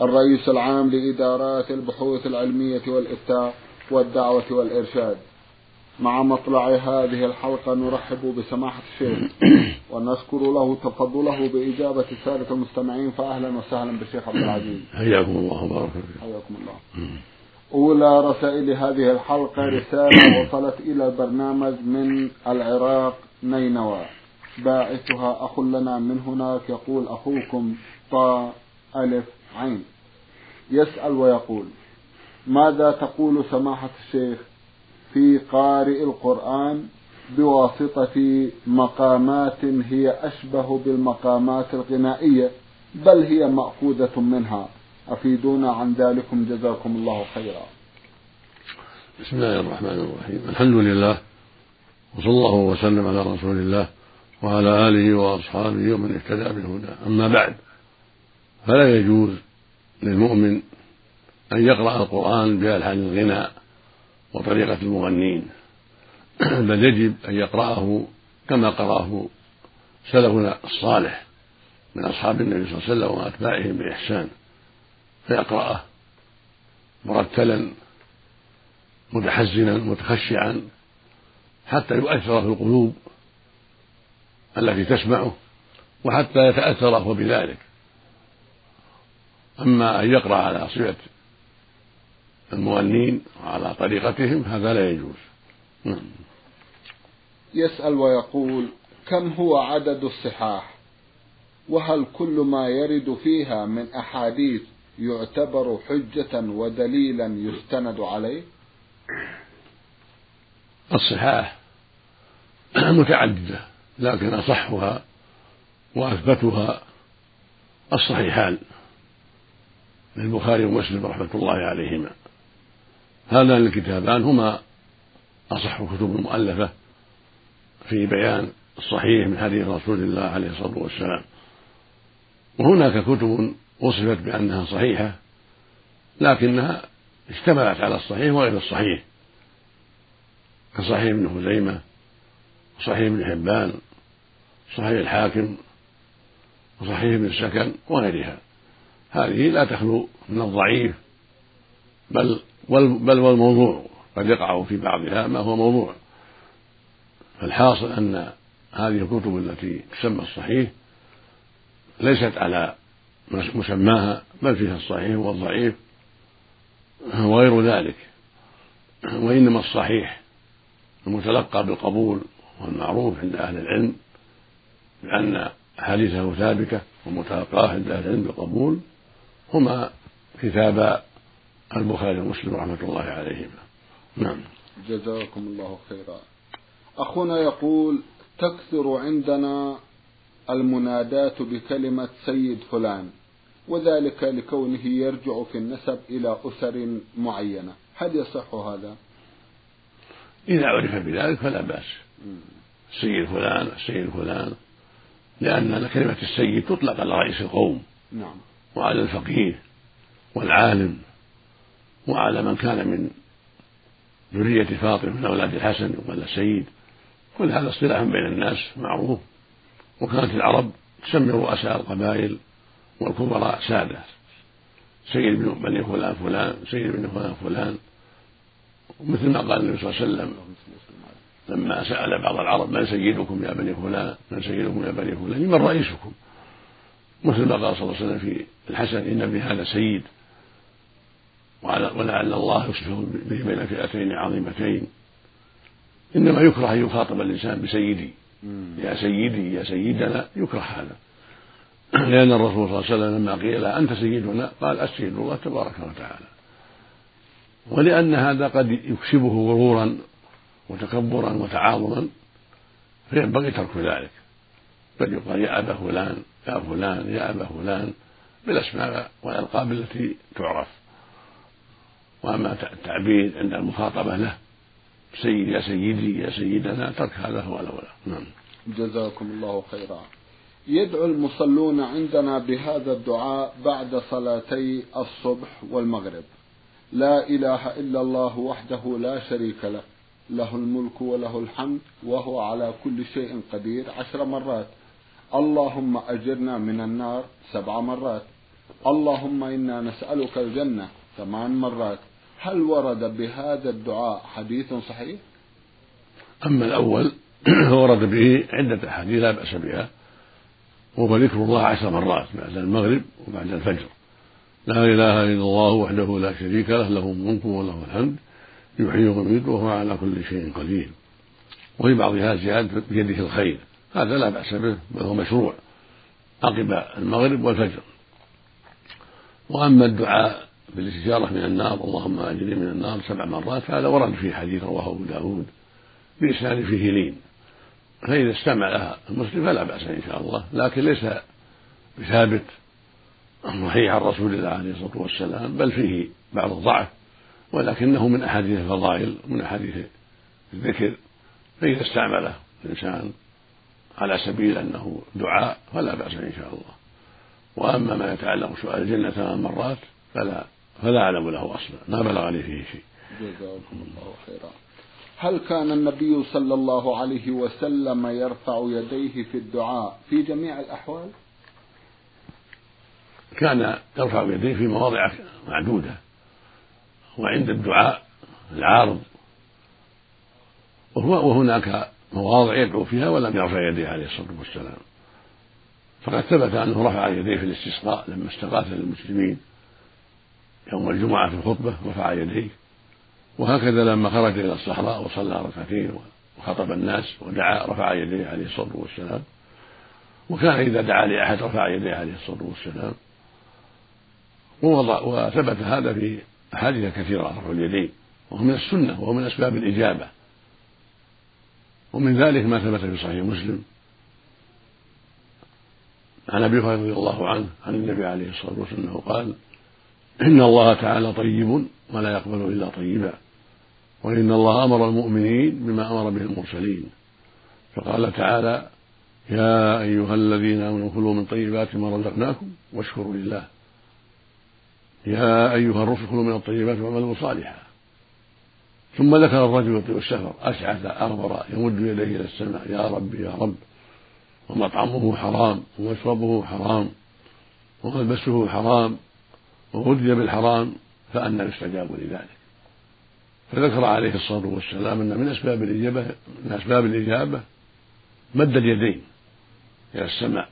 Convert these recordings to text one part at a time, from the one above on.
الرئيس العام لإدارات البحوث العلمية والإفتاء والدعوة والإرشاد. مع مطلع هذه الحلقة نرحب بسماحة الشيخ ونشكر له تفضله بإجابة سادة المستمعين. فأهلا وسهلا بالشيخ عبد العزيز. حياكم الله وبارك فيكم. حياكم الله. أولى رسائل هذه الحلقة رسالة وصلت إلى البرنامج من العراق نينوى. باعثها أخ لنا من هناك يقول أخوكم طا ألف. عين. يسأل ويقول ماذا تقول سماحة الشيخ في قارئ القرآن بواسطة مقامات هي أشبه بالمقامات الغنائية بل هي مأخوذة منها؟ أفيدونا عن ذلكم جزاكم الله خيرا. بسم الله الرحمن الرحيم. الحمد لله وصلى الله وسلم على رسول الله وعلى آله وأصحابه ومن اهتدى بالهدى. أما بعد فلا يجوز للمؤمن أن يقرأ القرآن بألحان الغناء وطريقة المغنين بل يجب أن يقرأه كما قرأه سلفنا الصالح من أصحاب النبي صلى الله عليه وسلم وأتباعهم بإحسان فيقرأه مرتلا متحزنا متخشعا حتى يؤثر في القلوب التي تسمعه وحتى يتأثر هو بذلك. أما أن يقرأ على صفة المغنين وعلى طريقتهم هذا لا يجوز. نعم. يسأل ويقول كم هو عدد الصحاح؟ وهل كل ما يرد فيها من أحاديث يعتبر حجة ودليلا يستند عليه؟ الصحاح متعددة لكن أصحها وأثبتها الصحيحان. للبخاري ومسلم رحمة الله عليهما. هذان الكتابان هما أصح كتب المؤلفة في بيان الصحيح من حديث رسول الله عليه الصلاة والسلام. وهناك كتب وصفت بأنها صحيحة لكنها اشتملت على الصحيح وغير الصحيح. كصحيح ابن خزيمة وصحيح ابن حبان صحيح الحاكم وصحيح ابن السكن وغيرها. هذه لا تخلو من الضعيف بل بل والموضوع قد يقع في بعضها ما هو موضوع. فالحاصل أن هذه الكتب التي تسمى الصحيح ليست على مسماها بل فيها الصحيح والضعيف وغير ذلك. وإنما الصحيح المتلقى بالقبول والمعروف عند أهل العلم بأن أحاديثه ثابتة ومتلقاه عند أهل العلم بالقبول هما كتابا البخاري ومسلم رحمة الله عليهما. نعم. جزاكم الله خيرا. أخونا يقول تكثر عندنا المنادات بكلمة سيد فلان وذلك لكونه يرجع في النسب إلى أسر معينة. هل يصح هذا؟ إذا عرف بذلك فلا بأس. السيد فلان السيد فلان. لأن كلمة السيد تطلق على رئيس القوم. نعم. وعلى الفقيه والعالم وعلى من كان من ذرية فاطمة من أولاد الحسن يقال السيد كل هذا اصطلاح بين الناس معروف. وكانت العرب تسمي رؤساء القبائل والكبراء سادة. سيد بن بني فلان فلان سيد بن فلان فلان. ومثل ما قال النبي صلى الله عليه وسلم لما سأل بعض العرب من سيدكم يا بني فلان من سيدكم يا بني فلان من رئيسكم. مثل ما قال صلى الله عليه وسلم في الحسن إن ابني هذا سيد. ولعل الله يصلح به بين فئتين عظيمتين. إنما يكره أن يخاطب الإنسان بسيدي. يا سيدي يا سيدنا يكره هذا. لأن الرسول صلى الله عليه وسلم لما قيل أنت سيدنا قال السيد الله تبارك وتعالى. ولأن هذا قد يكسبه غرورا وتكبرا وتعاظما فينبغي ترك ذلك. بل يقال يا أبا فلان يا فلان يا أبا فلان. بالأسماء والألقاب التي تعرف. وأما التعبير عند المخاطبة له. سيد يا سيدي يا سيدنا ترك هذا هو الأولى نعم. جزاكم الله خيرا. يدعو المصلون عندنا بهذا الدعاء بعد صلاتي الصبح والمغرب. لا إله إلا الله وحده لا شريك له. له الملك وله الحمد وهو على كل شيء قدير عشر مرات. اللهم أجرنا من النار سبع مرات. اللهم إنا نسألك الجنة ثمان مرات. هل ورد بهذا الدعاء حديث صحيح؟ أما الأول ورد به عدة أحاديث لا بأس بها وهو ذكر الله عشر مرات بعد المغرب وبعد الفجر. لا إله إلا الله وحده لا شريك له له الملك وله الحمد يحيي ويميت وهو على كل شيء قدير. وفي بعضها زيادة بيده الخير هذا لا بأس به بل هو مشروع عقب المغرب والفجر. وأما الدعاء بالاستجارة من النار اللهم أجرني من النار سبع مرات فهذا ورد في حديث رواه أبو داود بإسناد فيه لين. فإذا استمع لها المسلم فلا بأس إن شاء الله لكن ليس بثابت صحيح عن رسول الله عليه الصلاة والسلام بل فيه بعض الضعف ولكنه من أحاديث الفضائل ومن أحاديث الذكر. فإذا استعمله الإنسان على سبيل أنه دعاء فلا بأس إن شاء الله. وأما ما يتعلق بسؤال الجنة ثمان مرات فلا فلا أعلم له أصلا ما بلغني فيه شيء. جزاكم الله خيرا. هل كان النبي صلى الله عليه وسلم يرفع يديه في الدعاء في جميع الأحوال؟ كان يرفع يديه في مواضع معدودة وعند الدعاء العارض وهو وهناك مواضع يدعو فيها ولم يرفع يديه عليه الصلاة والسلام. فقد ثبت أنه رفع يديه في الاستسقاء لما استغاث للمسلمين يوم الجمعة في الخطبة رفع يديه. وهكذا لما خرج إلى الصحراء وصلى ركعتين وخطب الناس ودعا رفع يديه عليه الصلاة والسلام. وكان إذا دعا لأحد رفع يديه عليه الصلاة والسلام. ووضع وثبت هذا في أحاديث كثيرة رفع اليدين. وهو من السنة وهو من أسباب الإجابة. ومن ذلك ما ثبت في صحيح مسلم. عن أبي هريرة رضي الله عنه عن النبي عليه الصلاة والسلام أنه قال إن الله تعالى طيب ولا يقبل إلا طيبا وإن الله أمر المؤمنين بما أمر به المرسلين. فقال تعالى يا أيها الذين آمنوا كلوا من طيبات ما رزقناكم واشكروا لله. يا أيها الرسل كلوا من الطيبات واعملوا صالحا. ثم ذكر الرجل يطيع السفر أشعث أغبر يمد يديه إلى السماء يا رب يا رب. ومطعمه حرام ومشربه حرام وملبسه حرام وغذي بالحرام فأنى يستجاب لذلك. فذكر عليه الصلاة والسلام أن من أسباب الإجابة من أسباب الإجابة مد اليدين إلى السماء.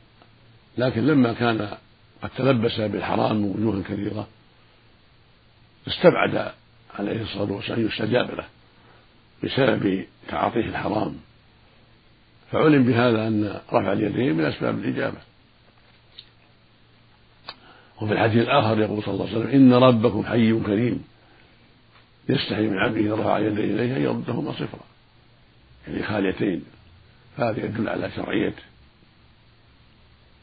لكن لما كان قد تلبس بالحرام من وجوه كثيرة استبعد عليه الصلاة والسلام يستجاب له بسبب تعاطيه الحرام. فعلم بهذا أن رفع اليدين من أسباب الإجابة. وفي الحديث الآخر يقول صلى الله عليه وسلم إن ربكم حي كريم يستحي من عبده إذا رفع يديه إليه أن يردهما صفرا يعني خاليتين. فهذا يدل على شرعية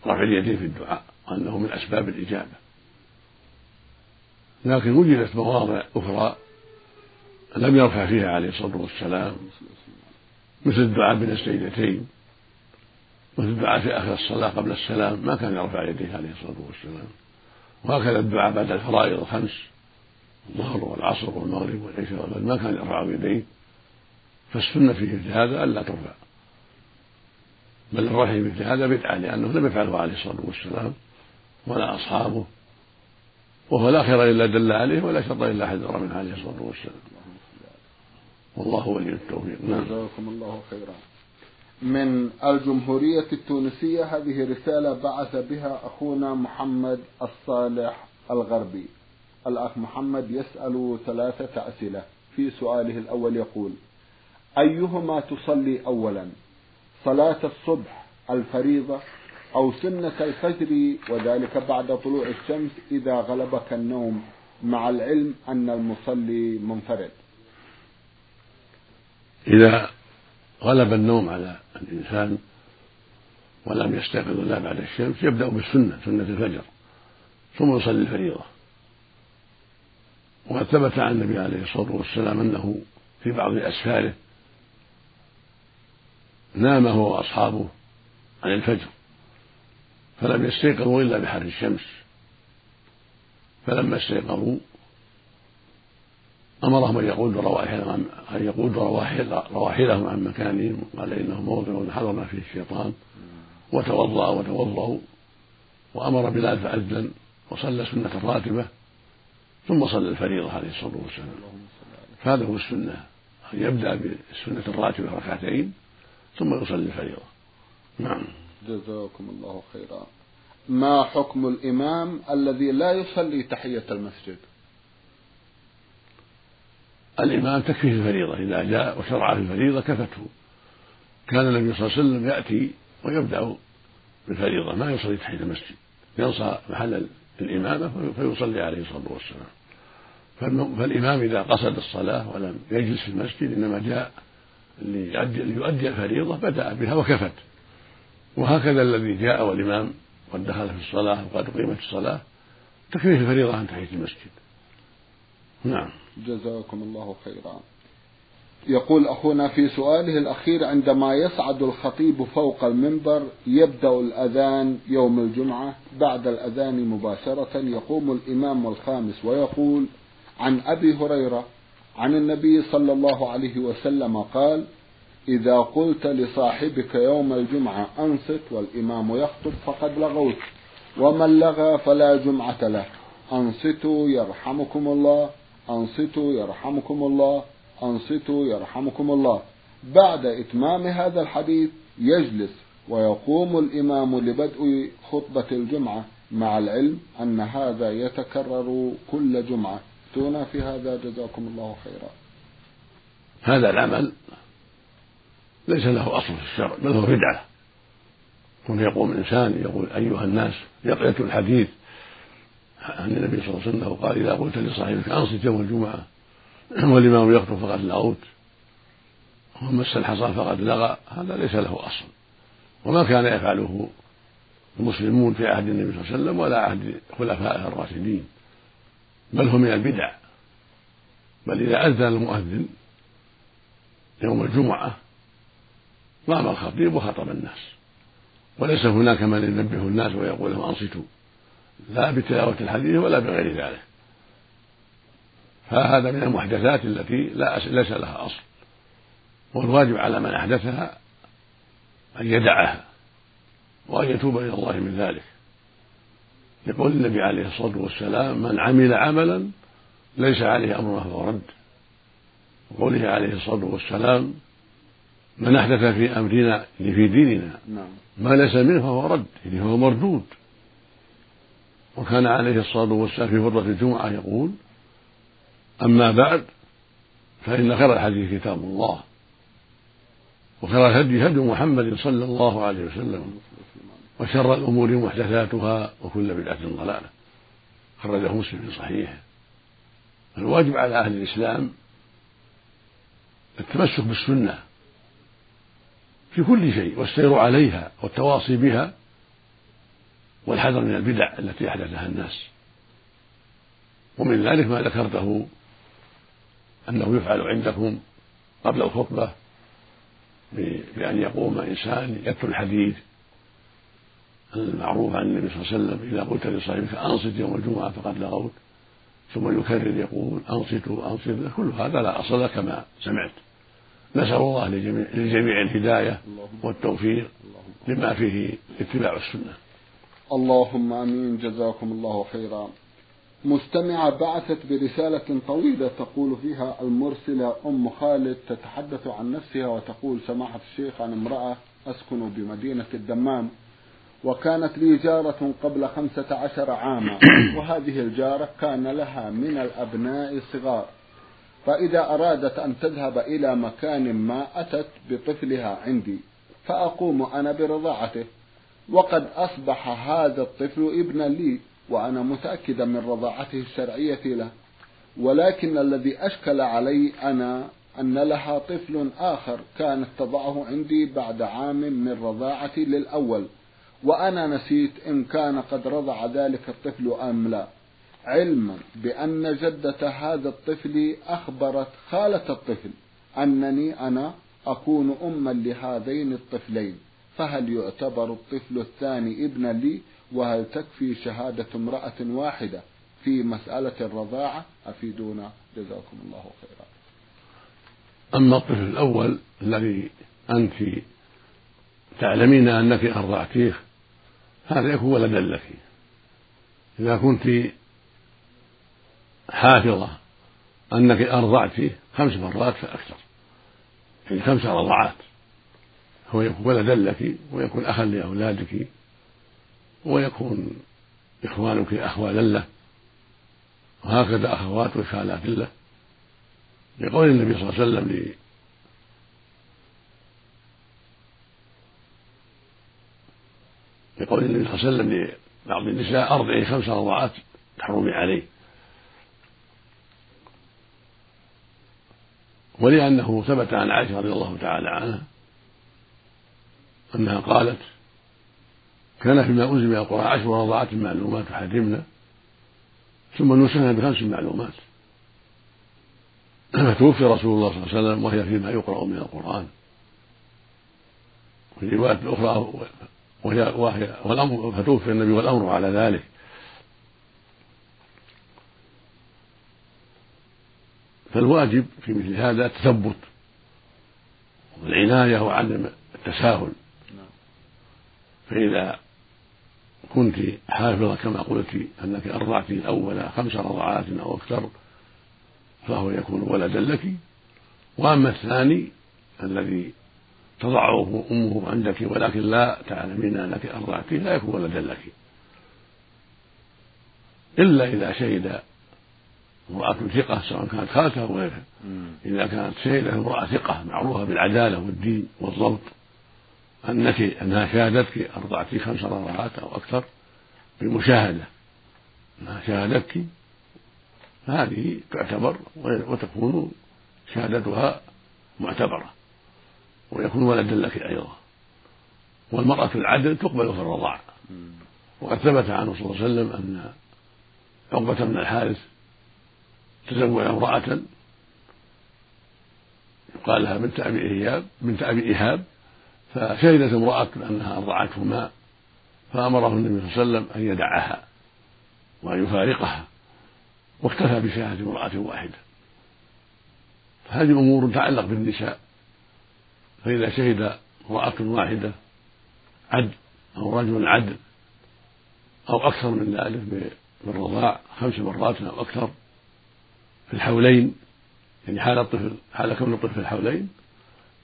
رفع اليدين في الدعاء وأنه من أسباب الإجابة. لكن وجدت مواضع أخرى لم يرفع فيها عليه الصلاة والسلام. مثل الدعاء بين السيدتين مثل الدعاء في آخر الصلاة قبل السلام ما كان يرفع يديه عليه الصلاة والسلام. وهكذا الدعاء بعد الفرائض الخمس الظهر والعصر والمغرب والعشاء ما كان يرفع يديه. فالسنة في مثل هذا ألا ترفع. بل الرفع في مثل هذا بدعة لأنه لم يفعله عليه الصلاة والسلام ولا أصحابه. وهو لا خير إلا دل عليه ولا شر إلا حذر منه عليه الصلاة والسلام. والله ولي التوفيق. نعم. جزاكم الله خيرا. من الجمهورية التونسية هذه رسالة بعث بها أخونا محمد الصالح الغربي. الأخ محمد يسأل ثلاثة أسئلة. في سؤاله الأول يقول أيهما تصلي أولا؟ صلاة الصبح الفريضة أو سنة الفجر؟ وذلك بعد طلوع الشمس إذا غلبك النوم. مع العلم أن المصلي منفرد. إذا غلب النوم على الإنسان ولم يستيقظ إلا بعد الشمس يبدأ بالسنة سنة الفجر ثم يصلي الفريضة. وقد ثبت عن النبي عليه الصلاة والسلام أنه في بعض أسفاره نام هو وأصحابه عن الفجر فلم يستيقظوا إلا بحر الشمس. فلما استيقظوا أمرهم أن يقودوا رواحلهم أن يقودوا رواحلهم عن مكانهم قال إنه موضع حضرنا فيه الشيطان وتوضأ وتوضأوا وأمر بلال فأذن وصلى سنة الراتبة ثم صلى الفريضة عليه الصلاة والسلام. فهذا هو السنة. أن يبدأ بالسنة الراتبة ركعتين ثم يصلي الفريضة. نعم. جزاكم الله خيرا. ما حكم الإمام الذي لا يصلي تحية المسجد؟ الإمام تكفيه الفريضة إذا جاء وشرع في الفريضة كفته. كان النبي صلى الله عليه وسلم يأتي ويبدأ بالفريضة ما يصلي تحية المسجد ينصى محل الإمامة فيصلي عليه الصلاة والسلام. فالإمام إذا قصد الصلاة ولم يجلس في المسجد إنما جاء ليؤدي الفريضة بدأ بها وكفت. وهكذا الذي جاء والإمام قد دخل في الصلاة وقد أقيمت الصلاة تكفيه الفريضة عن تحية المسجد. نعم. جزاكم الله خيرا. يقول أخونا في سؤاله الأخير عندما يصعد الخطيب فوق المنبر يبدأ الأذان يوم الجمعة. بعد الأذان مباشرة يقوم الإمام الخامس ويقول عن أبي هريرة عن النبي صلى الله عليه وسلم قال إذا قلت لصاحبك يوم الجمعة أنصت والإمام يخطب فقد لغوت ومن لغى فلا جمعة له. أنصتوا يرحمكم الله. أنصتوا يرحمكم الله. أنصتوا يرحمكم الله. بعد إتمام هذا الحديث يجلس ويقوم الإمام لبدء خطبة الجمعة مع العلم أن هذا يتكرر كل جمعة. تونا في هذا. جزاكم الله خيرا. هذا العمل ليس له أصل في الشرع بل هو بدعة. يقوم الإنسان يقول أيها الناس يقرأ الحديث عن النبي صلى الله عليه وسلم قال إذا قلت لصاحبك أنصت يوم الجمعة والإمام يخطب فقد لغوت ومس الحصى فقد لغى هذا ليس له أصل. وما كان يفعله المسلمون في عهد النبي صلى الله عليه وسلم ولا عهد خلفائه الراشدين. بل هو من البدع. بل إذا أذن المؤذن يوم الجمعة قام الخطيب وخطب الناس. وليس هناك من ينبه الناس ويقول لهم أنصتوا. لا بتلاوة الحديث ولا بغير ذلك. فهذا من المحدثات التي لا ليس لها أصل. والواجب على من أحدثها أن يدعها وأن يتوب إلى الله من ذلك. يقول النبي عليه الصلاة والسلام من عمل عملا ليس عليه أمرنا فهو رد. وقوله عليه الصلاة والسلام من أحدث في أمرنا في ديننا نعم. ما ليس منه فهو رد يعني هو مردود. وكان عليه الصلاة والسلام في فرضة الجمعة يقول أما بعد فإن خير الحديث كتاب الله وخير الهدي هدي محمد صلى الله عليه وسلم وشر الأمور محدثاتها وكل بدعة ضلالة. خرجه مسلم في صحيحه. الواجب على أهل الإسلام التمسك بالسنة في كل شيء والسير عليها والتواصي بها والحذر من البدع التي أحدثها الناس. ومن ذلك ما ذكرته أنه يفعل عندكم قبل الخطبة بأن يقوم إنسان يتلو الحديث المعروف عن النبي صلى الله عليه وسلم إذا قلت لصاحبك أنصت يوم الجمعة فقد لغوت ثم يكرر يقول أنصتوا أنصتوا كل هذا لا أصل كما سمعت. نسأل الله لجميع, لجميع الهداية والتوفيق لما فيه اتباع السنة. اللهم آمين جزاكم الله خيرا. مستمعة بعثت برسالة طويلة تقول فيها المرسلة أم خالد تتحدث عن نفسها وتقول سماحة الشيخ عن امرأة أسكن بمدينة الدمام وكانت لي جارة قبل خمسة عشر عاما وهذه الجارة كان لها من الأبناء صغار. فإذا أرادت أن تذهب إلى مكان ما أتت بطفلها عندي فأقوم أنا برضاعته. وقد أصبح هذا الطفل ابنا لي وأنا متأكدا من رضاعته الشرعية له. ولكن الذي أشكل علي أنا أن لها طفل آخر كانت تضعه عندي بعد عام من رضاعتي للأول. وأنا نسيت إن كان قد رضع ذلك الطفل أم لا. علما بأن جدة هذا الطفل أخبرت خالة الطفل أنني أنا أكون أما لهذين الطفلين. فهل يعتبر الطفل الثاني ابنا لي؟ وهل تكفي شهادة امرأة واحدة في مسألة الرضاعة؟ أفيدونا. جزاكم الله خيرا. أما الطفل الأول الذي أنت تعلمين أنك أرضعتيه هذا يكون ولدا لك. إذا كنت حافظة أنك أرضعتيه خمس مرات فأكثر. يعني خمس رضعات هو يكون ولدا لك ويكون أخا لأولادك ويكون إخوانك أخوالا له وهكذا أخوات وخالات له لقول النبي صلى الله عليه وسلم لقول النبي صلى الله عليه وسلم لبعض النساء أرضعي خمس رضعات تحرمي عليه. ولأنه ثبت عن عائشة رضي الله تعالى عنها أنها قالت كان فيما أنزل من القرآن عشر رضعات معلومات حرمنا ثم نسخنا بخمس معلومات. فتوفي رسول الله صلى الله عليه وسلم وهي فيما يقرأ من القرآن. في الرواية الأخرى وهي وهي والأمر فتوفي النبي والأمر على ذلك. فالواجب في مثل هذا التثبت والعناية وعدم التساهل. فإذا كنت حافظة كما قلت أنك أرضعت الأول خمس رضعات أو أكثر فهو يكون ولدا لك. وأما الثاني الذي تضعه أمه عندك ولكن لا تعلمين أنك أرضعته لا يكون ولدا لك. إلا إذا شهد امرأة ثقة سواء كانت خالته أو غيرها. إذا كانت شهدت امرأة ثقة معروفة بالعدالة والدين والضبط. أنك أنها شاهدتك أرضعت خمس رضعات أو أكثر بالمشاهدة أنها شاهدتك فهذه تعتبر وتكون شهادتها معتبرة. ويكون ولدا لك أيضا. والمرأة العدل تقبل في الرضاع. وقد ثبت عنه صلى الله عليه وسلم أن عقبة بن الحارث تزوج امرأة يقال لها بنت أبي إيهاب بنت أبي إيهاب. فشهدت امرأة أنها أرضعته ماء فأمره النبي صلى الله عليه وسلم أن يدعها وأن يفارقها واكتفى بشهادة امرأة واحدة. فهذه أمور تتعلق بالنساء فإذا شهد امرأة واحدة عدل أو رجل عدل أو أكثر من ذلك بالرضاع خمس مرات أو أكثر في الحولين يعني حال الطفل حال كون الطفل في الحولين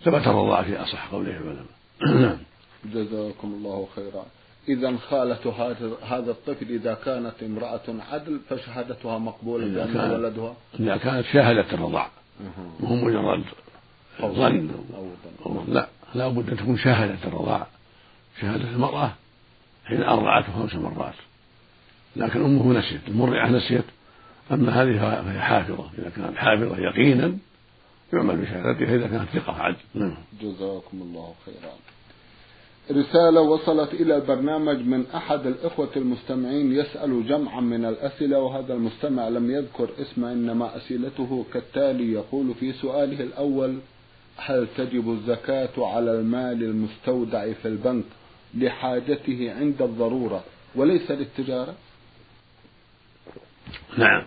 ثبت الرضاعة في أصح قوله العلماء. نعم جزاكم الله خيرا. إذا خالة هذا الطفل إذا كانت امرأة عدل فشهادتها مقبولة إذا كان ولدها. إذا كانت شاهدت الرضاع. وهو مجرد ظن. لا لا بد أن تكون شاهدت الرضاع. شهادة المرأة حين أرضعته خمس مرات. لكن أمه نسيت المرضعة نسيت. أما هذه فهي حافظة. إذا كانت حافظة يقينا يعمل بشهادتها إذا كانت ثقة عدل نعم. جزاكم الله خيرا. رسالة وصلت إلى البرنامج من أحد الإخوة المستمعين يسأل جمعا من الأسئلة وهذا المستمع لم يذكر اسمه إنما أسئلته كالتالي يقول في سؤاله الأول هل تجب الزكاة على المال المستودع في البنك لحاجته عند الضرورة وليس للتجارة؟ نعم.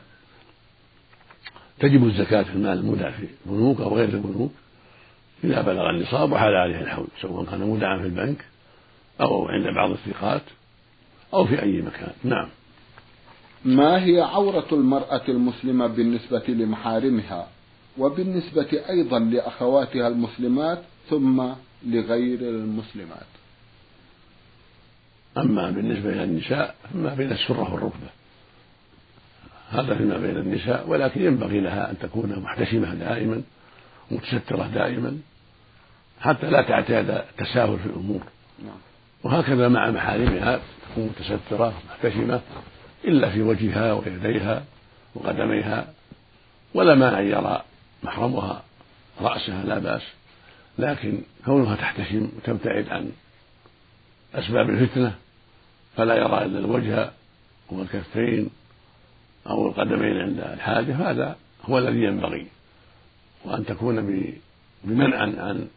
تجب الزكاة في المال المودع في البنوك أو غير البنوك. إذا بلغ النصاب وحال عليه الحول سواء كان مودعا في البنك أو عند بعض الثقات أو في أي مكان. نعم. ما هي عورة المرأة المسلمة بالنسبة لمحارمها؟ وبالنسبة أيضا لأخواتها المسلمات ثم لغير المسلمات. أما بالنسبة إلى النساء فما بين السرة والركبة. هذا فيما بين النساء ولكن ينبغي لها أن تكون محتشمة دائما متسترة دائما حتى لا تعتاد التساهل في الأمور نعم. وهكذا مع محارمها تكون متسترة محتشمة إلا في وجهها ويديها وقدميها ولا مانع أن يرى محرمها رأسها لا بأس لكن كونها تحتشم وتبتعد عن أسباب الفتنة فلا يرى إلا الوجه والكفين أو القدمين عند الحاجة هذا هو الذي ينبغي. وأن تكون بمنع عن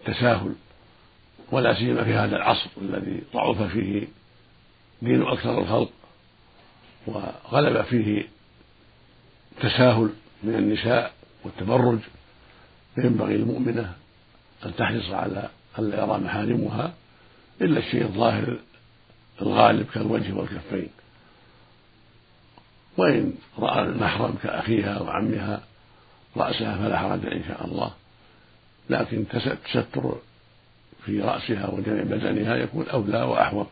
التساهل ولا سيما في هذا العصر الذي ضعف فيه دين أكثر الخلق وغلب فيه التساهل من النساء والتبرج. فينبغي المؤمنة أن تحرص على ألا يرى محارمها إلا الشيء الظاهر الغالب كالوجه والكفين. وإن رأى المحرم كأخيها وعمها رأسها فلا حرج إن شاء الله. لكن تستر في رأسها وجميع بدنها يكون أولى وأحوط.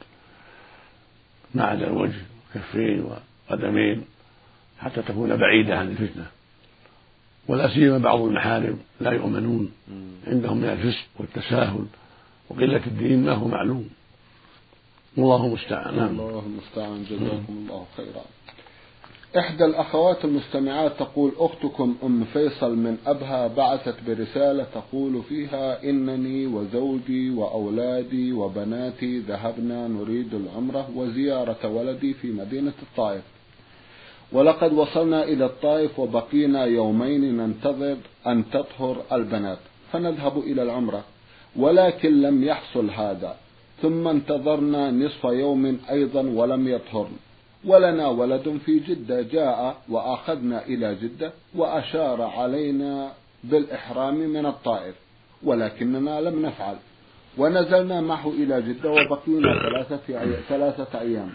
ما عدا الوجه والكفين وقدمين حتى تكون بعيدة عن الفتنة. ولا سيما بعض المحارم لا يؤمنون. عندهم من الفسق والتساهل وقلة الدين ما هو معلوم. والله المستعان نعم الله المستعان جزاكم الله خيرا. إحدى الأخوات المستمعات تقول أختكم أم فيصل من أبها بعثت برسالة تقول فيها إنني وزوجي وأولادي وبناتي ذهبنا نريد العمرة وزيارة ولدي في مدينة الطائف. ولقد وصلنا إلى الطائف وبقينا يومين ننتظر أن تطهر البنات. فنذهب إلى العمرة ولكن لم يحصل هذا. ثم انتظرنا نصف يوم أيضا ولم يطهرن. ولنا ولد في جدة جاء وأخذنا إلى جدة وأشار علينا بالإحرام من الطائف ولكننا لم نفعل. ونزلنا معه إلى جدة وبقينا ثلاثة ثلاثة أيام.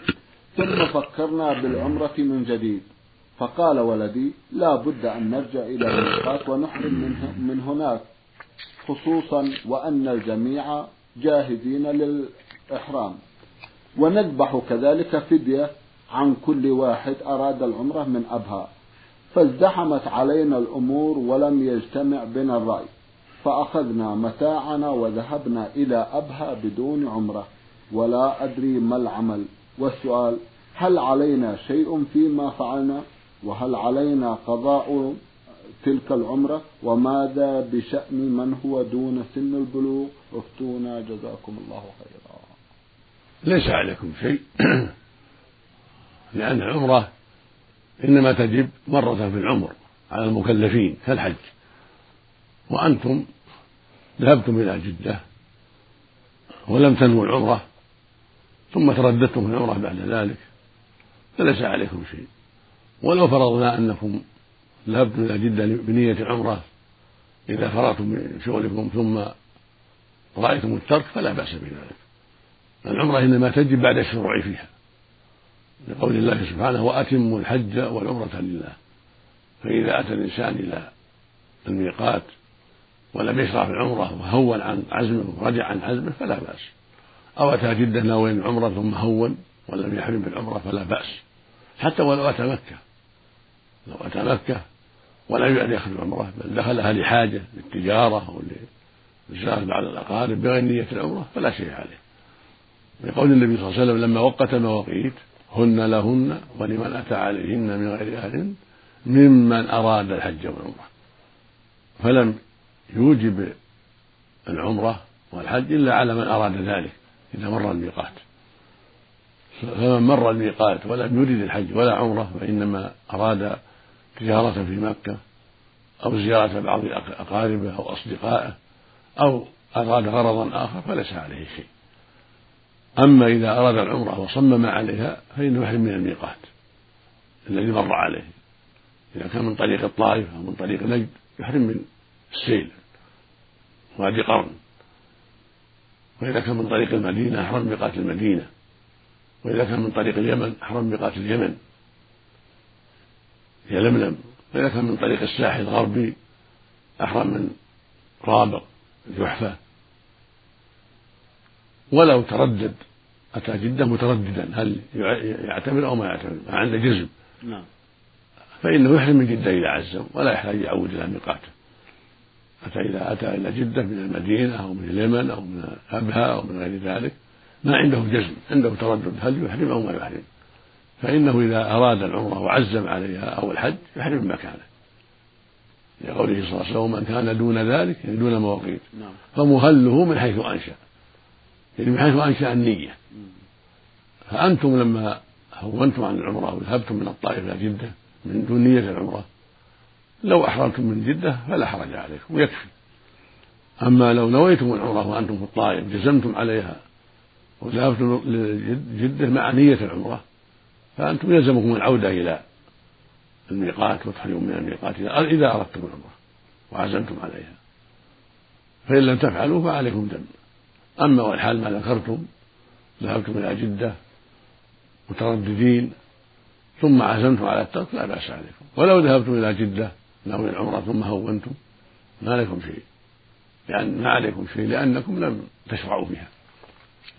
ثم فكرنا بالعمرة من جديد. فقال ولدي لا بد أن نرجع إلى الميقات ونحرم من, من هناك خصوصا وأن الجميع جاهزين للإحرام. ونذبح كذلك فدية عن كل واحد أراد العمرة من أبها. فازدحمت علينا الأمور ولم يجتمع بنا الرأي. فأخذنا متاعنا وذهبنا إلى أبها بدون عمرة. ولا أدري ما العمل. والسؤال هل علينا شيء فيما فعلنا؟ وهل علينا قضاء تلك العمرة؟ وماذا بشأن من هو دون سن البلوغ؟ افتونا جزاكم الله خيرا. ليس عليكم شيء. لأن العمرة إنما تجب مرة في العمر على المكلفين كالحج. وأنتم ذهبتم إلى جدة ولم تنووا العمرة ثم ترددتم في العمرة بعد ذلك فليس عليكم شيء. ولو فرضنا أنكم ذهبتم إلى جدة بنية العمرة إذا فرغتم من شغلكم ثم رأيتم الترك فلا بأس بذلك. العمرة إنما تجب بعد الشروع فيها. لقول الله سبحانه وأتموا الحج والعمرة لله. فإذا أتى الإنسان إلى الميقات ولم يشرع في العمرة وهون عن عزمه ورجع عن عزمه فلا بأس. أو أتى جدة ناويا العمرة ثم هون ولم يحرم بالعمرة فلا بأس. حتى ولو أتى مكة. لو أتى مكة ولم يعد يأخذ العمرة بل دخلها لحاجة للتجارة أو لزيارة بعض الأقارب بغير نية العمرة فلا شيء عليه. لقول النبي صلى الله عليه وسلم لما وقت المواقيت هن لهن ولمن أتى عليهن من غير أهل ممن أراد الحج والعمرة. فلم يوجب العمرة والحج إلا على من أراد ذلك إذا مر الميقات. فمن مر الميقات ولم يرد الحج ولا عمرة وإنما أراد تجارة في مكة أو زيارة بعض أقاربه أو أصدقائه أو أراد غرضا آخر فليس عليه شيء. أما إذا أراد العمرة وصمم عليها فإنه يحرم من الميقات الذي مر عليه. إذا كان من طريق الطائف أو من طريق نجد يحرم من السيل وادي قرن. وإذا كان من طريق المدينة أحرم ميقات المدينة. وإذا كان من طريق اليمن أحرم ميقات اليمن. يلملم وإذا كان من طريق الساحل الغربي أحرم من رابغ الجحفة. ولو تردد أتى جدة مترددا هل يعتمر أو ما يعتمر ما عنده جزم. نعم. فإنه يحرم من جدة إذا عزم ولا يحتاج يعود إلى ميقاته أتى إذا أتى إلى جدة من المدينة أو من اليمن أو من أبها أو من غير ذلك. ما عنده جزم عنده تردد هل يحرم أو ما يحرم؟ فإنه إذا أراد العمرة وعزم عليها أو الحج يحرم من مكانه. لقوله صلى الله عليه وسلم من كان دون ذلك يعني دون مواقيت. نعم. فمهله من حيث أنشأ. يعني من حيث أنشأ النية. فأنتم لما هونتم عن العمرة وذهبتم من الطائف إلى جدة من دون نية العمرة لو أحرمتم من جدة فلا حرج عليكم ويكفي. أما لو نويتم العمرة وأنتم في الطائف جزمتم عليها وذهبتم لجدة مع نية العمرة فأنتم يلزمكم العودة إلى الميقات وتحرموا من الميقات إذا أردتم العمرة وعزمتم عليها. فإن لم تفعلوا فعليكم دم أما والحال ما ذكرتم ذهبتم إلى جدة مترددين ثم عزمتم على الترك لا بأس عليكم. ولو ذهبتم إلى جدة ناوي العمرة ثم هونتم ما لكم شيء. لأن ما عليكم شيء لأنكم لم تشرعوا فيها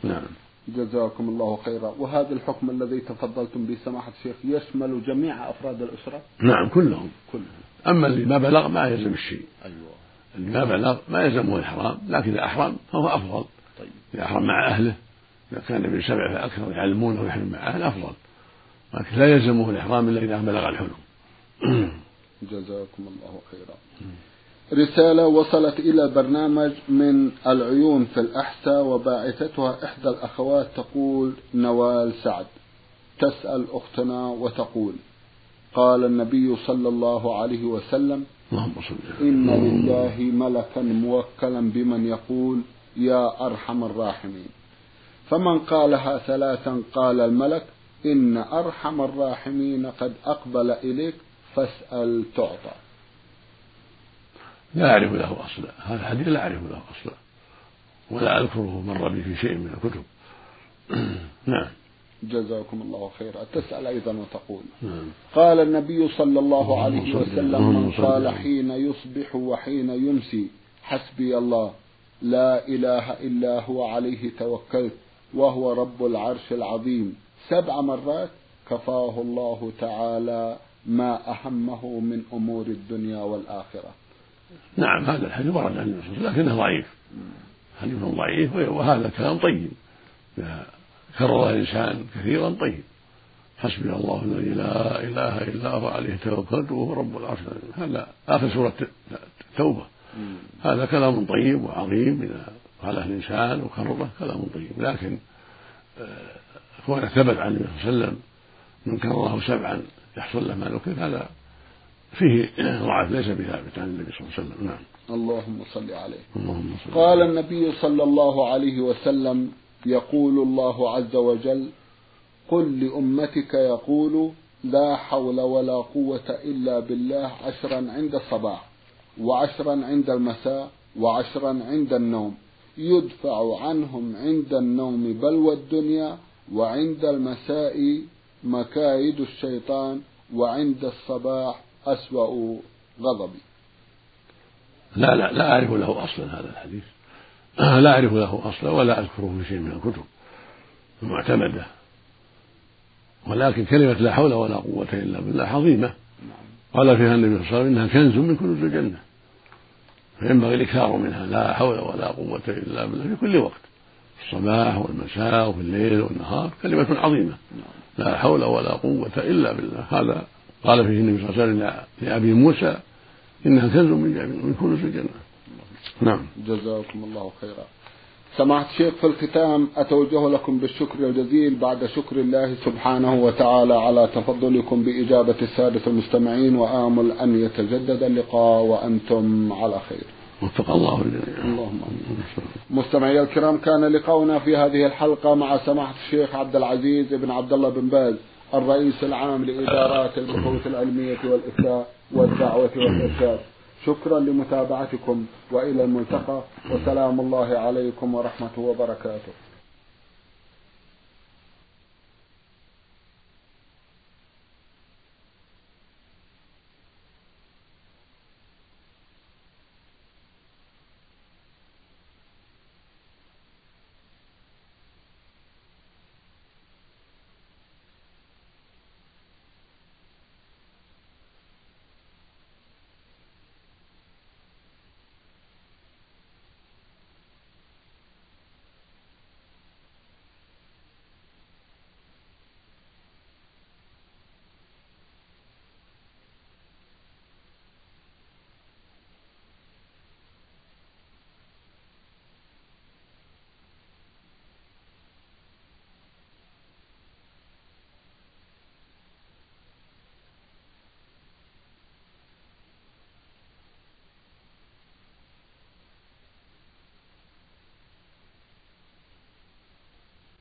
نعم. جزاكم الله خيرا. وهذا الحكم الذي تفضلتم به سماحة الشيخ يشمل جميع أفراد الأسرة؟ نعم كلهم. كلهم. أما اللي ما بلغ ما يلزم الشيء. أيوة. اللي ما بلغ ما يلزمه الإحرام لكن إذا أحرم فهو أفضل. أحرم مع أهله إذا كان من سبع فأكثر يعلمونه ويحرم مع أهله أفضل. لكن لا يلزمه الإحرام إلا إذا بلغ الحلم. جزاكم الله خيرا. رسالة وصلت إلى البرنامج من العيون في الأحساء وباعثتها إحدى الأخوات تقول نوال سعد. تسأل أختنا وتقول قال النبي صلى الله عليه وسلم اللهم صل إن لله ملكا موكلا بمن يقول يا أرحم الراحمين. فمن قالها ثلاثا قال الملك إن أرحم الراحمين قد أقبل إليك فاسأل تعطى. لا أعرف له أصلا. هذا الحديث لا أعرف له أصلا. ولا أذكره مر بي في شيء من الكتب. نعم. جزاكم الله خيرا. تسأل أيضا وتقول. نعم. قال النبي صلى الله عليه وسلم من قال. حين يصبح وحين يمسي حسبي الله. لا إله إلا هو عليه توكلت وهو رب العرش العظيم. سبع مرات كفاه الله تعالى ما أهمه من أمور الدنيا والآخرة. نعم هذا الحديث ورد عن وسلم لكنه ضعيف. حديث ضعيف وهذا كلام طيب. إذا كرر الإنسان كثيرا طيب. حسبي الله الذي لا إله إلا هو عليه توكلت وهو رب العرش هذا آخر سورة التوبة هذا كلام طيب وعظيم إذا قاله الإنسان وكرره كلام طيب. لكن كونه ثبت عن النبي صلى الله عليه وسلم من كرره سبعا يحصل له ما ذكر هذا فيه ضعف ليس بثابت عن النبي صلى الله عليه وسلم. نعم. اللهم صل عليه. اللهم صل قال النبي صلى الله عليه وسلم يقول الله عز وجل قل لأمتك يقول لا حول ولا قوة إلا بالله عشرا عند الصباح. وعشرا عند المساء وعشرا عند النوم. يدفع عنهم عند النوم بلوى الدنيا وعند المساء مكايد الشيطان وعند الصباح أسوأ غضبي. لا لا لا أعرف له أصلا هذا الحديث. لا أعرف له أصلا ولا أذكره في شيء من الكتب المعتمدة. ولكن كلمة لا حول ولا قوة إلا بالله عظيمة. قال فيها النبي صلى الله عليه وسلم إنها كنز من كنوز الجنة. فينبغي الإكثار منها لا حول ولا قوة إلا بالله في كل وقت. في الصباح والمساء وفي الليل والنهار كلمة عظيمة. لا حول ولا قوة إلا بالله. هذا قال فيه النبي صلى الله عليه وسلم لأبي موسى إنها كنز من كنوز الجنة. نعم. جزاكم الله خيرا. سماحة الشيخ في الختام أتوجه لكم بالشكر الجزيل بعد شكر الله سبحانه وتعالى على تفضلكم بإجابة السادة المستمعين وآمل أن يتجدد اللقاء وأنتم على خير. وفق الله اللهم مستمعي الكرام كان لقاؤنا في هذه الحلقة مع سماحة الشيخ عبد العزيز بن عبد الله بن باز الرئيس العام لإدارات البحوث العلمية والإفتاء والدعوة والإرشاد. شكرا لمتابعتكم وإلى الملتقى وسلام الله عليكم ورحمة وبركاته.